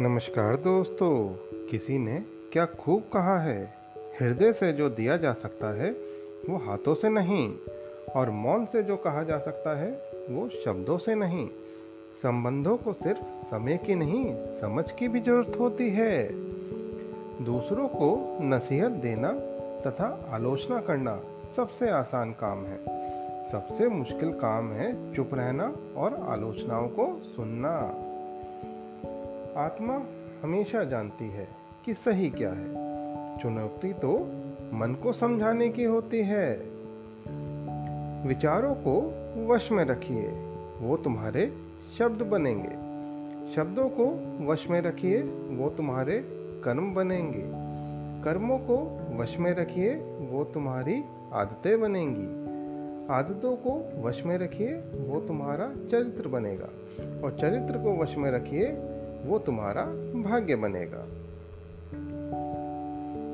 नमस्कार दोस्तों, किसी ने क्या खूब कहा है? हृदय से जो दिया जा सकता है, वो हाथों से नहीं, और मौन से जो कहा जा सकता है, वो शब्दों से नहीं। संबंधों को सिर्फ़ समय की नहीं, समझ की भी ज़रूरत होती है। दूसरों को नसीहत देना तथा आलोचना करना सबसे आसान काम है। सबसे मुश्किल काम है चुप रहना और आलोचनाओं को सुनना। आत्मा हमेशा जानती है कि सही क्या है। चुनौती तो मन को समझाने की होती है। विचारों को वश में रखिए, वो तुम्हारे शब्द बनेंगे। शब्दों को वश में रखिए, वो तुम्हारे कर्म बनेंगे। कर्मों को वश में रखिए, वो तुम्हारी आदतें बनेंगी। आदतों को वश में रखिए, वो तुम्हारा चरित्र बनेगा। और चरित्र को वश में रखिए वो तुम्हारा भाग्य बनेगा।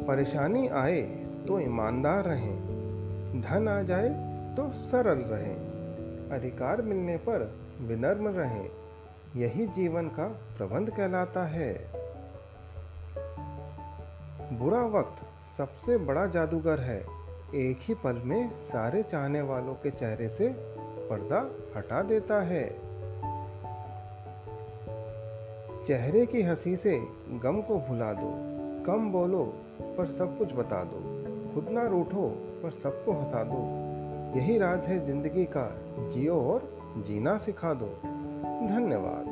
परेशानी आए तो ईमानदार रहें, धन आ जाए तो सरल रहें, अधिकार मिलने पर विनम्र रहें, यही जीवन का प्रबंध कहलाता है। बुरा वक्त सबसे बड़ा जादूगर है, एक ही पल में सारे चाहने वालों के चेहरे से पर्दा हटा देता है। चेहरे की हँसी से गम को भुला दो। कम बोलो, पर सब कुछ बता दो। खुद ना रूठो, पर सबको हंसा दो। यही राज है ज़िंदगी का। जियो और जीना सिखा दो। धन्यवाद।